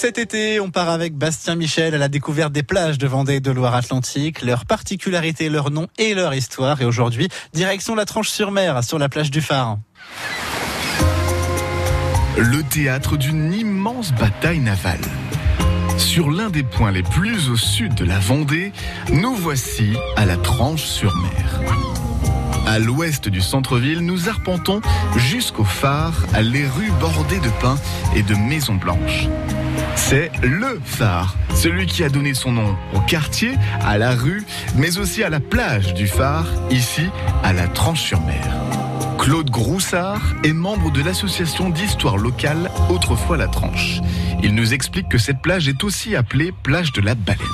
cet été, on part avec Bastien Michel à la découverte des plages de Vendée de Loire-Atlantique, leurs particularités, leur nom et leur histoire. Et aujourd'hui, direction la Tranche-sur-Mer, sur la plage du Phare. Le théâtre d'une immense bataille navale. Sur l'un des points les plus au sud de la Vendée, nous voici à la Tranche-sur-Mer. À l'ouest du centre-ville, nous arpentons jusqu'au phare, les rues bordées de pins et de maisons blanches. C'est le phare, celui qui a donné son nom au quartier, à la rue, mais aussi à la plage du phare, ici à la Tranche-sur-Mer. Claude Groussard est membre de l'association d'histoire locale Autrefois la Tranche. Il nous explique que cette plage est aussi appelée plage de la baleine.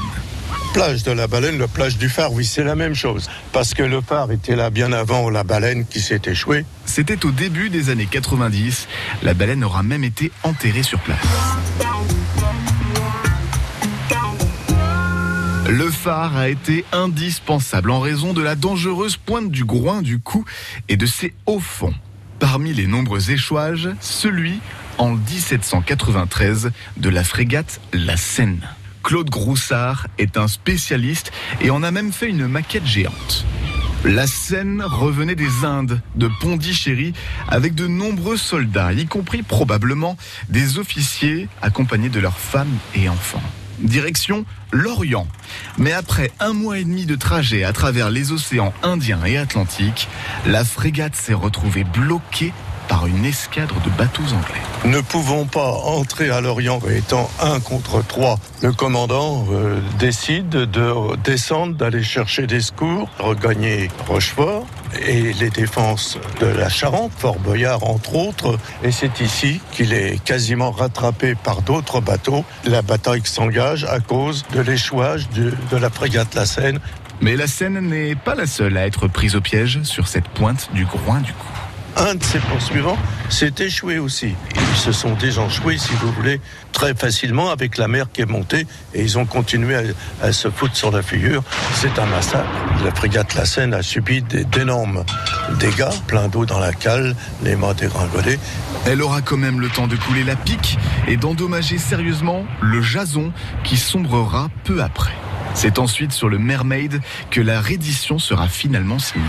Plage de la baleine, la plage du phare, oui, c'est la même chose. Parce que le phare était là bien avant la baleine qui s'est échouée. C'était au début des années 90. La baleine aura même été enterrée sur place. Le phare a été indispensable en raison de la dangereuse pointe du groin du cou et de ses hauts fonds. Parmi les nombreux échouages, celui en 1793 de la frégate La Seine. Claude Groussard est un spécialiste et en a même fait une maquette géante. La Seine revenait des Indes, de Pondichéry, avec de nombreux soldats, y compris probablement des officiers accompagnés de leurs femmes et enfants direction l'Orient. Mais après un mois et demi de trajet à travers les océans Indien et Atlantique, la frégate s'est retrouvée bloquée par une escadre de bateaux anglais. Ne pouvons pas entrer à l'Orient étant un contre trois. Le commandant euh, décide de descendre, d'aller chercher des secours, regagner Rochefort et les défenses de la Charente, Fort Boyard entre autres. Et c'est ici qu'il est quasiment rattrapé par d'autres bateaux. La bataille s'engage à cause de l'échouage de, de la frégate La Seine. Mais la Seine n'est pas la seule à être prise au piège sur cette pointe du groin du cou un de ses poursuivants s'est échoué aussi. Ils se sont désenchoués, si vous voulez, très facilement avec la mer qui est montée et ils ont continué à, se foutre sur la figure. C'est un massacre. La frégate La Seine a subi d'énormes dégâts, plein d'eau dans la cale, les mâts dégringolés. Elle aura quand même le temps de couler la pique et d'endommager sérieusement le jason qui sombrera peu après. C'est ensuite sur le Mermaid que la reddition sera finalement signée.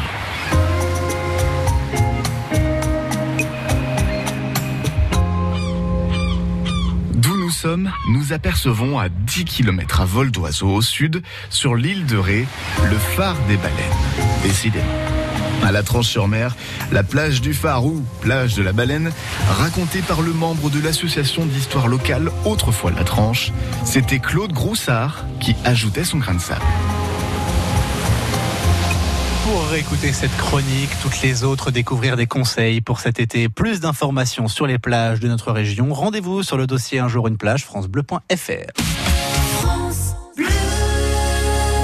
Nous apercevons à 10 km à vol d'oiseau au sud, sur l'île de Ré, le phare des baleines. Décidément. À la Tranche-sur-Mer, la plage du phare ou plage de la baleine, racontée par le membre de l'association d'histoire locale Autrefois la Tranche, c'était Claude Groussard qui ajoutait son grain de sable pour réécouter cette chronique, toutes les autres, découvrir des conseils pour cet été, plus d'informations sur les plages de notre région, rendez-vous sur le dossier Un jour une plage, francebleu.fr.